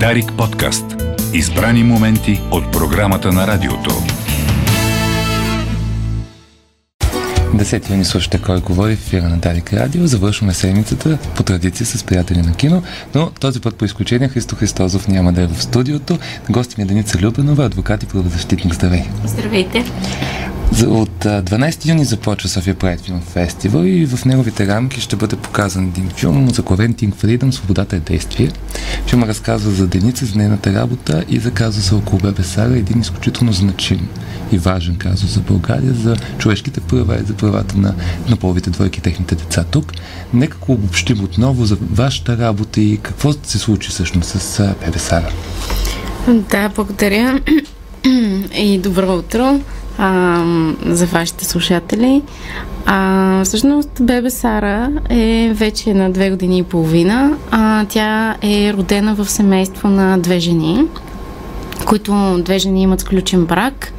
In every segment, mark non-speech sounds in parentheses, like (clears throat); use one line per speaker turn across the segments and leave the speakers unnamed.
Дарик подкаст. Избрани моменти от програмата на радиото.
Десети юни слушате кой говори в ефира на Дарик Радио. Завършваме седмицата по традиция с приятели на кино, но този път по изключение Христо Христозов няма да е в студиото. Гости ми е Деница Любенова, адвокат и правозащитник. Здравей!
Здравейте!
От 12 юни започва София Прайд Филм Фестивал и в неговите рамки ще бъде показан един филм, заглавен Think Freedom, Свободата е действие. Филма разказва за Деница, за нейната работа и за казуса около Бебе Сара, един изключително значим и важен казус за България, за човешките права и за правата на, на половите двойки техните деца тук. Нека обобщим отново за вашата работа и какво се случи всъщност с Бебе Сара.
Да, благодаря (clears throat) и добро утро а, за вашите слушатели. А, всъщност Бебе Сара е вече на две години и половина. А, тя е родена в семейство на две жени, които две жени имат сключен брак.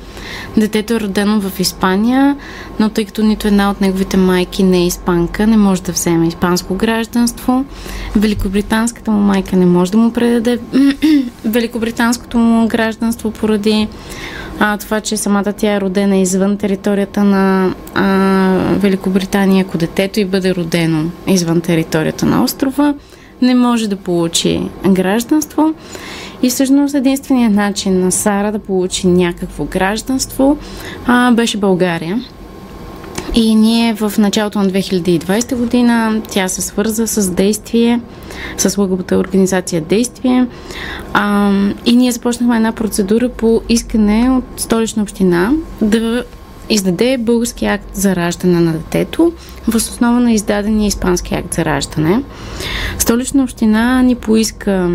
Детето е родено в Испания, но тъй като нито една от неговите майки не е испанка, не може да вземе испанско гражданство. Великобританската му майка не може да му предаде (clears throat) великобританското му гражданство поради а, това, че самата тя е родена извън територията на а, Великобритания, ако детето и бъде родено извън територията на острова, не може да получи гражданство. И всъщност единственият начин на Сара да получи някакво гражданство а, беше България. И ние в началото на 2020 година тя се свърза с действие, с лъговата организация Действие. А, и ние започнахме една процедура по искане от столична община да издаде български акт за раждане на детето в основа на издадения испански акт за раждане. Столична община ни поиска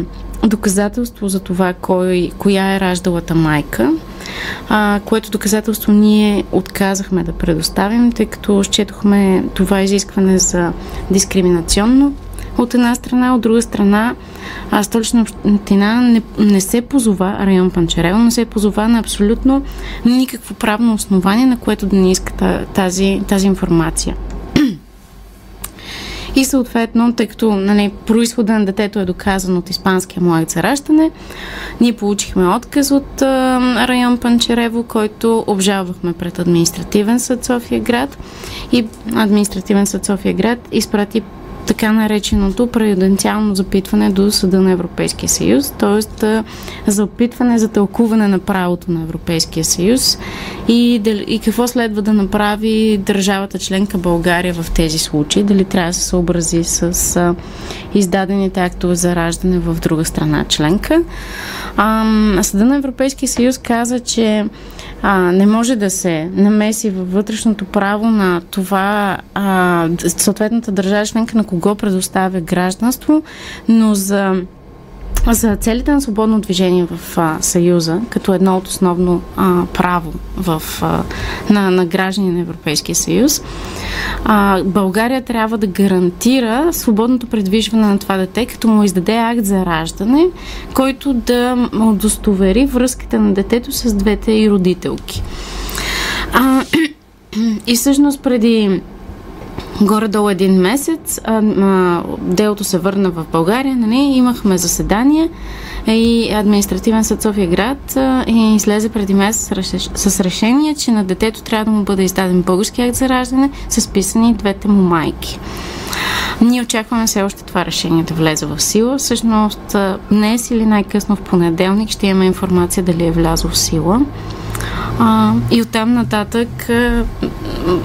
доказателство за това кой, коя е раждалата майка, а, което доказателство ние отказахме да предоставим, тъй като счетохме това изискване за дискриминационно от една страна, от друга страна а столична община не, не се позова, район Панчарел, не се позова на абсолютно никакво правно основание, на което да не иска тази, тази информация. И съответно, тъй като нали, происхода на детето е доказан от испанския млад за раждане, ние получихме отказ от а, район Панчерево, който обжалвахме пред административен съд София град. И административен съд София град изпрати така нареченото преюденциално запитване до Съда на Европейския съюз, т.е. за опитване за тълкуване на правото на Европейския съюз и, и какво следва да направи държавата членка България в тези случаи, дали трябва да се съобрази с а, издадените актове за раждане в друга страна членка. А, Съда на Европейския съюз каза, че а, не може да се намеси във вътрешното право на това а, съответната държава членка на кого предоставя гражданство, но за за целите на свободно движение в а, Съюза, като едно от основно а, право в, а, на, на граждани на Европейския съюз, а, България трябва да гарантира свободното предвижване на това дете, като му издаде акт за раждане, който да удостовери връзката на детето с двете и родителки. А, (clears throat) и всъщност преди горе-долу един месец а, а, делото се върна в България, нали? имахме заседание и административен съд София град излезе преди месец с решение, че на детето трябва да му бъде издаден български акт за раждане с писани двете му майки. Ние очакваме все още това решение да влезе в сила. Всъщност днес или най-късно в понеделник ще имаме информация дали е влязло в сила. А, и оттам нататък а,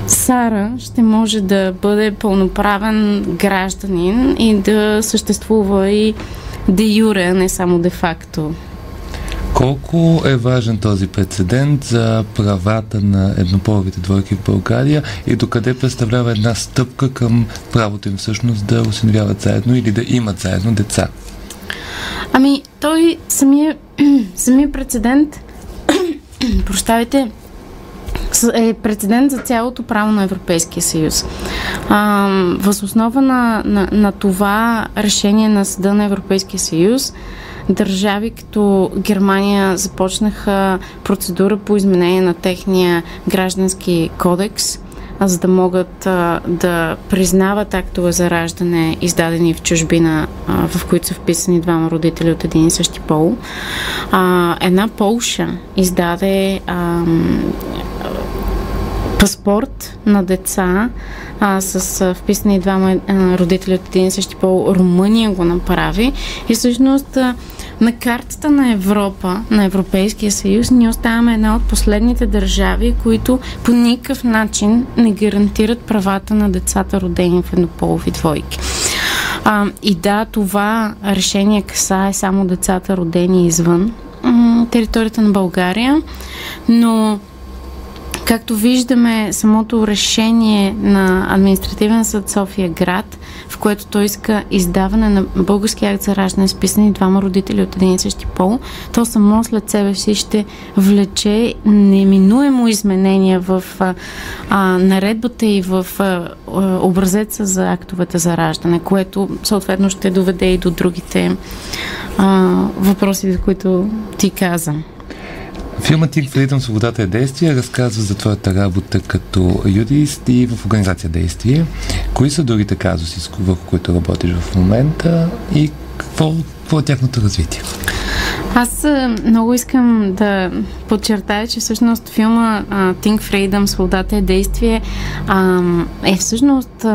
Сара ще може да бъде пълноправен гражданин и да съществува и де юре, не само де факто.
Колко е важен този прецедент за правата на еднополовите двойки в България и докъде представлява една стъпка към правото им всъщност да осиновяват заедно или да имат заедно деца?
Ами, той самия, (clears throat) самия прецедент (clears throat) прощавайте, е прецедент за цялото право на Европейския съюз. А, възоснова на, на, на това решение на Съда на Европейския съюз, държави като Германия започнаха процедура по изменение на техния граждански кодекс, за да могат а, да признават актове за раждане, издадени в чужбина, а, в които са вписани двама родители от един и същи пол. А, една Полша издаде а, паспорт на деца а, с а, вписани двама а, родители от един и същи пол. Румъния го направи и всъщност а, на картата на Европа, на Европейския съюз, ние оставаме една от последните държави, които по никакъв начин не гарантират правата на децата, родени в еднополови двойки. А, и да, това решение касае само децата, родени извън м- територията на България, но Както виждаме, самото решение на административен съд София град, в което той иска издаване на български акт за раждане, списани двама родители от един и същи пол, то само след себе си ще влече неминуемо изменения в а, наредбата и в а, образеца за актовете за раждане, което съответно ще доведе и до другите а, въпроси, за които ти каза.
Филмът Think Freedom Свободата е действие разказва за твоята работа като юрист и в организация действие. Кои са другите казуси, върху които работиш в момента и какво, какво е тяхното развитие?
Аз много искам да подчертая, че всъщност филма Think Freedom, Свободата е действие е всъщност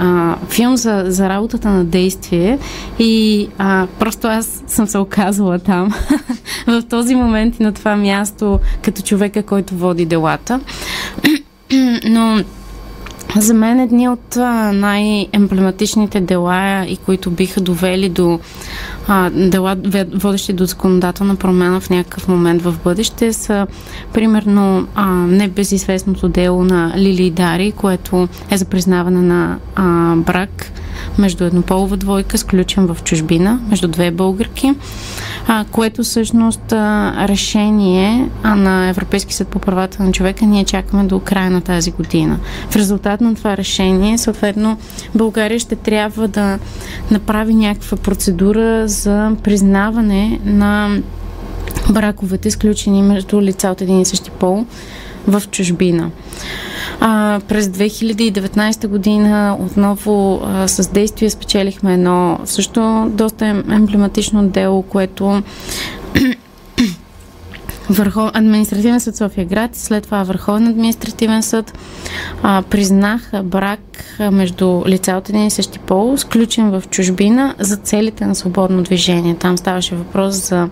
uh, филм за, за работата на действие и uh, просто аз съм се оказала там (laughs) в този момент и на това място като човека, който води делата. (clears throat) Но за мен едни от най-емблематичните дела и които биха довели до а, дела, водещи до законодателна промяна в някакъв момент в бъдеще, са примерно а, небезизвестното дело на Лили Дари, което е за признаване на а, брак между еднополова двойка, сключен в чужбина, между две българки, а, което всъщност а, решение а, на Европейски съд по правата на човека ние чакаме до края на тази година. В резултат на това решение, съответно, България ще трябва да направи някаква процедура за признаване на браковете, сключени между лица от един и същи пол в чужбина. А, през 2019 година отново а, с действие спечелихме едно също доста емблематично дело, което Върхов... Административен съд София град и след това Върховен административен съд а, признах брак между лица от един и същи пол, сключен в чужбина за целите на свободно движение. Там ставаше въпрос за,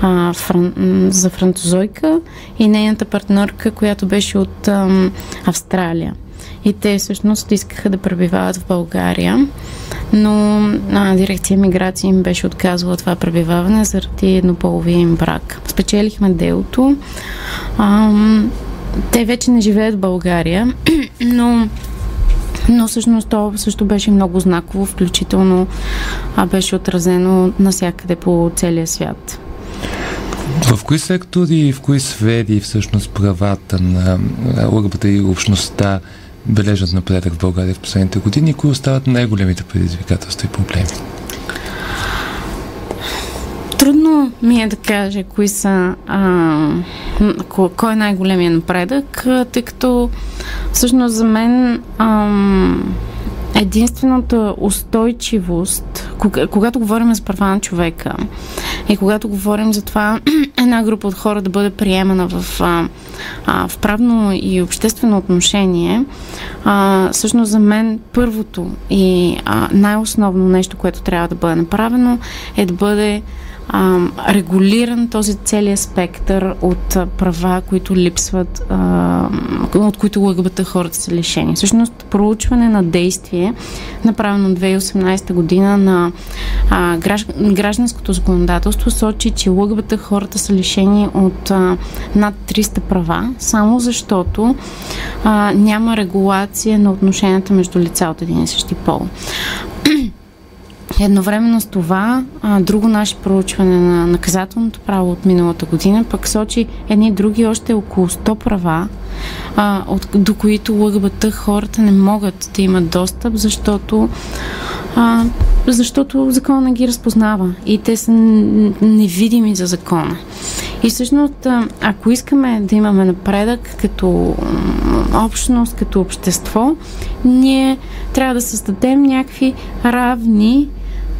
а, фран... за французойка и нейната партньорка, която беше от а, Австралия. И те всъщност искаха да пребивават в България но а, дирекция миграция им беше отказала това пребиваване заради еднополовия им брак. Спечелихме делото. А, те вече не живеят в България, (clears throat) но но всъщност то също беше много знаково, включително а, беше отразено навсякъде по целия свят.
В кои сектори, в кои сфери всъщност правата на ЛГБТ и общността бележат напредък в България в последните години, кои остават най-големите предизвикателства и проблеми?
Трудно ми е да кажа кои са, а, кой е най-големия напредък, тъй като всъщност за мен а, единствената устойчивост, когато говорим за права на човека и когато говорим за това (clears throat) една група от хора да бъде приемана в, а, в правно и обществено отношение, а, всъщност за мен първото и а, най-основно нещо, което трябва да бъде направено е да бъде а, регулиран този целият спектър от права, които липсват, а, от които ЛГБТ хората са лишени. Всъщност, проучване на действие, направено 2018 година на а, гражданското законодателство, сочи, че ЛГБТ хората са лишени от а, над 300 права, само защото а, няма регулация на отношенията между лица от един и същи пол. Едновременно с това, а, друго наше проучване на наказателното право от миналата година пък сочи едни други още около 100 права, а, от, до които ЛГБТ хората не могат да имат достъп, защото а, защото закона не ги разпознава и те са невидими за закона. И всъщност, ако искаме да имаме напредък като общност, като общество, ние трябва да създадем някакви равни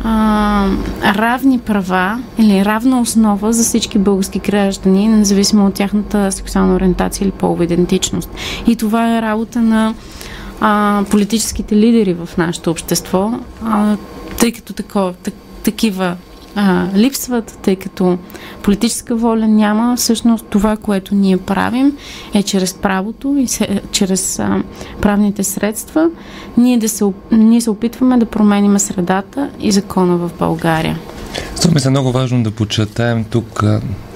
а, равни права или равна основа за всички български граждани, независимо от тяхната сексуална ориентация или полова идентичност. И това е работа на а, политическите лидери в нашето общество, а, тъй като тако, так, такива а, липсват, тъй като политическа воля няма. Всъщност това, което ние правим е чрез правото и се, чрез а, правните средства ние, да се, ние се опитваме да променим средата и закона в България.
Струва ми се много важно да подчертаем тук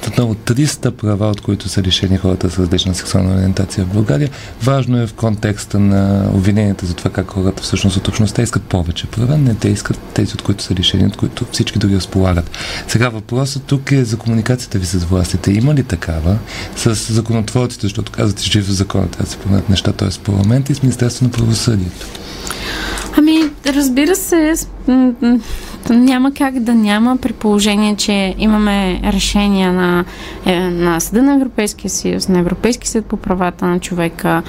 отново 300 права, от които са лишени хората с различна сексуална ориентация в България. Важно е в контекста на обвиненията за това как хората всъщност от общността искат повече права, не те искат тези, от които са лишени, от които всички други разполагат. Сега въпросът тук е за комуникацията ви с властите. Има ли такава с законотворците, защото казвате, че в закона трябва да се променят неща, т.е. с парламент и с Министерство на правосъдието?
Ами, разбира се, няма как да няма при положение, че имаме решения на, е, на Съда на Европейския съюз, на Европейски съд по правата на човека.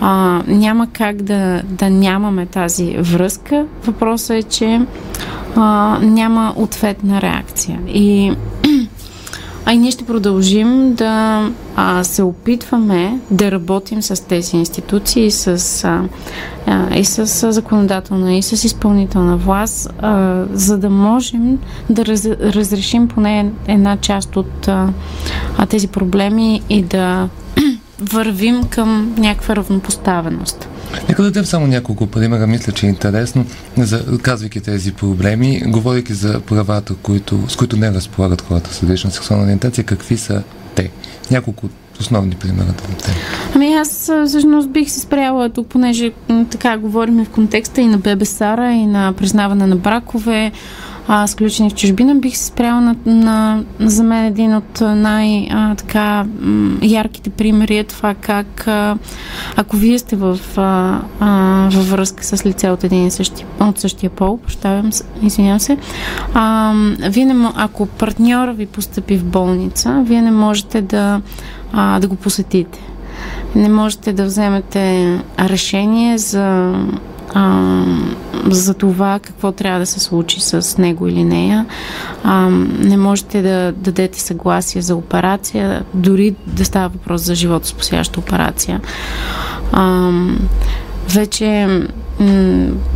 А, няма как да, да нямаме тази връзка. Въпросът е, че а, няма ответна реакция. И а и ние ще продължим да а, се опитваме да работим с тези институции, с, а, и с законодателна, и с изпълнителна власт, а, за да можем да раз, разрешим поне една част от а, тези проблеми и да (clears throat) вървим към някаква равнопоставеност.
Нека да дадем само няколко примера. Мисля, че е интересно, за, казвайки тези проблеми, говорейки за правата, които, с които не разполагат хората с различна сексуална ориентация, какви са те? Няколко основни примера да дадем.
Ами аз всъщност бих се спряла тук, понеже така говорим в контекста и на Бебе Сара, и на признаване на бракове, а, сключени в чужбина, бих се спряла на, на, за мен един от най-ярките примери е това как а, ако вие сте в, а, а, във връзка с лице от един и същи, от същия пол, прощавам, извинявам се, а, вие не, ако партньора ви постъпи в болница, вие не можете да, а, да го посетите. Не можете да вземете решение за а, за това какво трябва да се случи с него или нея. А, не можете да дадете съгласие за операция, дори да става въпрос за живото спасяща операция. А, вече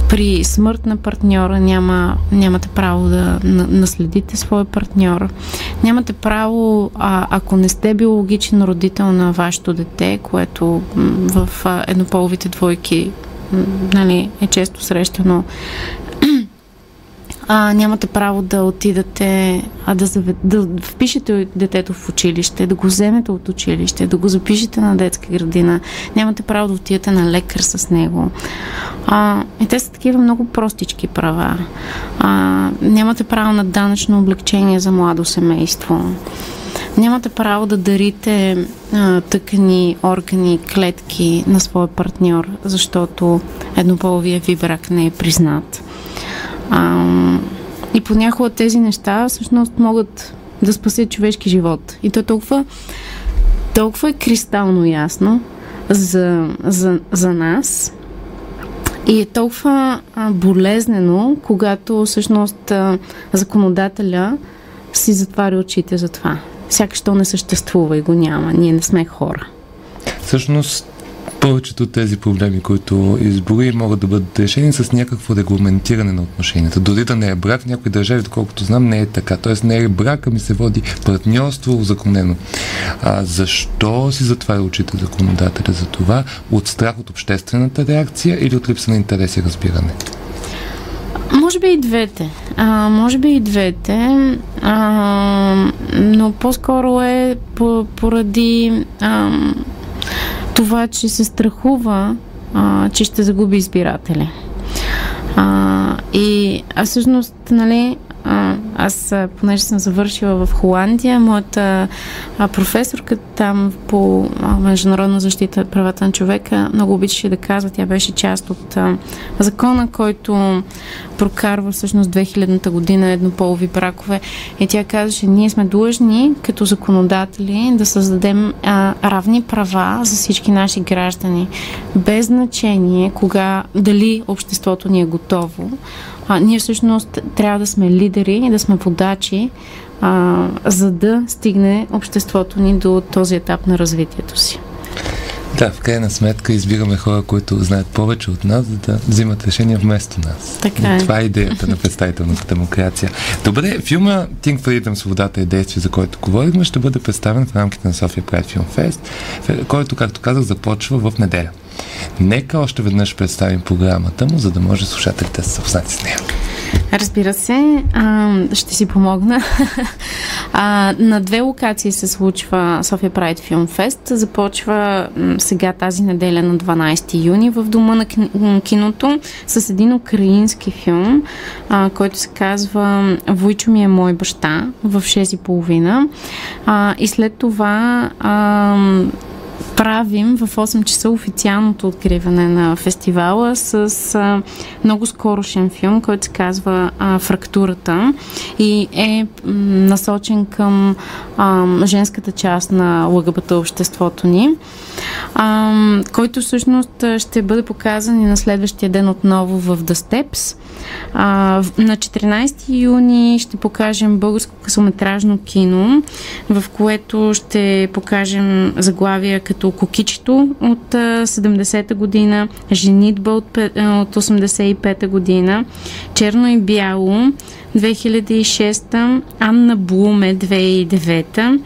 при смърт на партньора няма, нямате право да наследите своя партньор. Нямате право, а, ако не сте биологичен родител на вашето дете, което в еднополовите двойки нали, е често срещано. (clears throat) А, нямате право да отидете, а да, завед, да впишете детето в училище, да го вземете от училище, да го запишете на детска градина. Нямате право да отидете на лекар с него. А, и те са такива много простички права. А, нямате право на данъчно облегчение за младо семейство. Нямате право да дарите а, тъкани, органи, клетки на своя партньор, защото еднополовия ви брак не е признат. А, и понякога тези неща всъщност могат да спасят човешки живот. И то е толкова, толкова е кристално ясно за, за, за нас, и е толкова болезнено, когато всъщност законодателя си затваря очите за това сякаш то не съществува и го няма. Ние не сме хора.
Всъщност, повечето от тези проблеми, които избори, могат да бъдат решени с някакво регламентиране на отношенията. Дори да не е брак, в някои държави, доколкото знам, не е така. Тоест не е брак, ами се води партньорство законено. А защо си затваря очите законодателя за това? От страх от обществената реакция или от липса на интерес и разбиране?
Може би и двете. А, може би и двете. А, но по-скоро е поради а, това, че се страхува, а, че ще загуби избирателя. А, и а всъщност, нали, аз, понеже съм завършила в Холандия, моята професорка там по международна защита правата на човека много обичаше да казва, тя беше част от закона, който прокарва всъщност 2000-та година еднополови бракове. И тя казваше, ние сме длъжни като законодатели да създадем а, равни права за всички наши граждани, без значение кога, дали обществото ни е готово. А, ние всъщност трябва да сме лидери и да сме водачи, а, за да стигне обществото ни до този етап на развитието си.
Да, в крайна сметка избираме хора, които знаят повече от нас, за да взимат решения вместо нас.
Така
е. Това е идеята на представителната демокрация. Добре, филма Think Freedom, свободата и действие, за който говорихме, ще бъде представен в рамките на София Прайд Филм Фест, който, както казах, започва в неделя. Нека още веднъж представим програмата му, за да може слушателите да се запознати с нея.
Разбира се, ще си помогна. (laughs) на две локации се случва София Прайд Филм Фест. Започва сега тази неделя на 12 юни в Дома на киното с един украински филм, който се казва Войчо ми е мой баща в 6.30. А, и след това правим в 8 часа официалното откриване на фестивала с а, много скорошен филм, който се казва а, Фрактурата и е м, насочен към а, женската част на ЛГБТ обществото ни, който всъщност ще бъде показан и на следващия ден отново в The Steps. А, на 14 юни ще покажем българско късометражно кино, в което ще покажем заглавия като Кокичето от 70-та година, Женитба от, от 85-та година, Черно и бяло 2006-та, Анна Блуме 2009-та,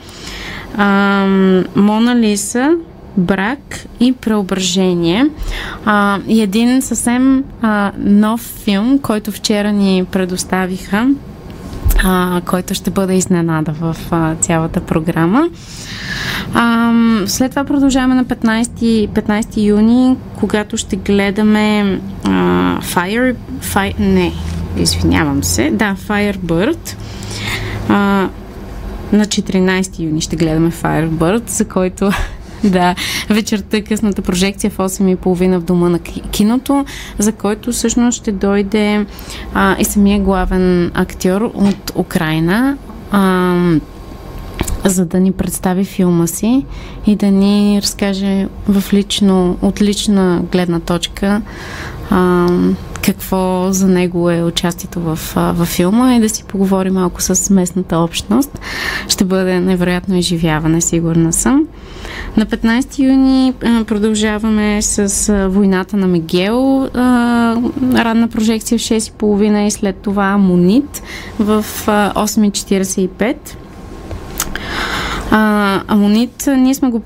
Мона Лиса брак и преображение. А, и един съвсем а, нов филм, който вчера ни предоставиха, а, който ще бъде изненада в а, цялата програма. А, след това продължаваме на 15, 15 юни, когато ще гледаме а, Fire, Fire... Не, извинявам се. Да, Firebird. А, на 14 юни ще гледаме Firebird, за който (laughs) да, вечерта късната прожекция в 8.30 в дома на киното, за който всъщност ще дойде а, и самия главен актьор от Украина. А, за да ни представи филма си и да ни разкаже в лично, от лична гледна точка а, какво за него е участието в, в филма и да си поговори малко с местната общност. Ще бъде невероятно изживяване, сигурна съм. На 15 юни продължаваме с Войната на Мегел, ранна прожекция в 6.30 и след това Монит в а, 8.45. А, Амонит, ние сме го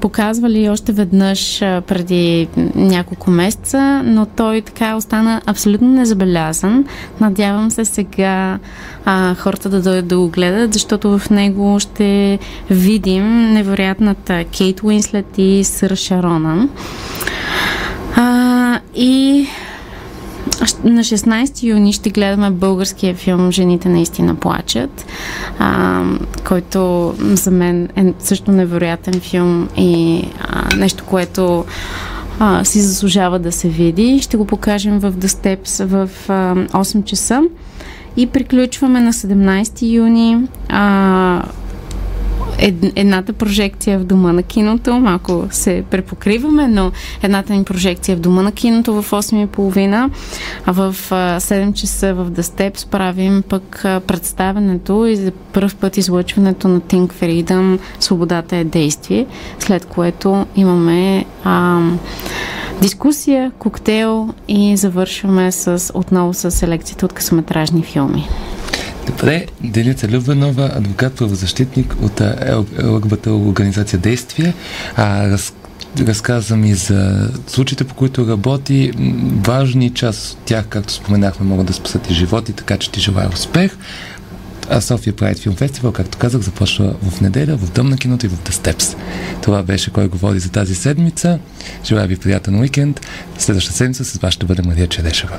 показвали още веднъж преди няколко месеца, но той така остана абсолютно незабелязан. Надявам се сега а, хората да дойдат да го гледат, защото в него ще видим невероятната Кейт Уинслет и Сър Шарона. А, и на 16 юни ще гледаме българския филм Жените наистина плачат, а, който за мен е също невероятен филм и а, нещо, което а, си заслужава да се види. Ще го покажем в The Steps в а, 8 часа. И приключваме на 17 юни а, едната прожекция в дома на киното, малко се препокриваме, но едната ни прожекция в дома на киното в 8.30, а в 7 часа в The Steps правим пък представенето и за първ път излъчването на Think Freedom Свободата е действие, след което имаме а, дискусия, коктейл и завършваме с, отново с селекцията от късометражни филми.
Добре, Деница Любенова, адвокат, правозащитник от ЛГБТ организация Действие. А, раз, разказа ми за случаите, по които работи. Важни част от тях, както споменахме, могат да спасат и животи, така че ти желая успех. А София Прайд Филм Фестивал, както казах, започва в неделя, в Дом на киното и в The Steps. Това беше кой говори за тази седмица. Желая ви приятен уикенд. Следващата седмица с вас ще бъде Мария Черешева.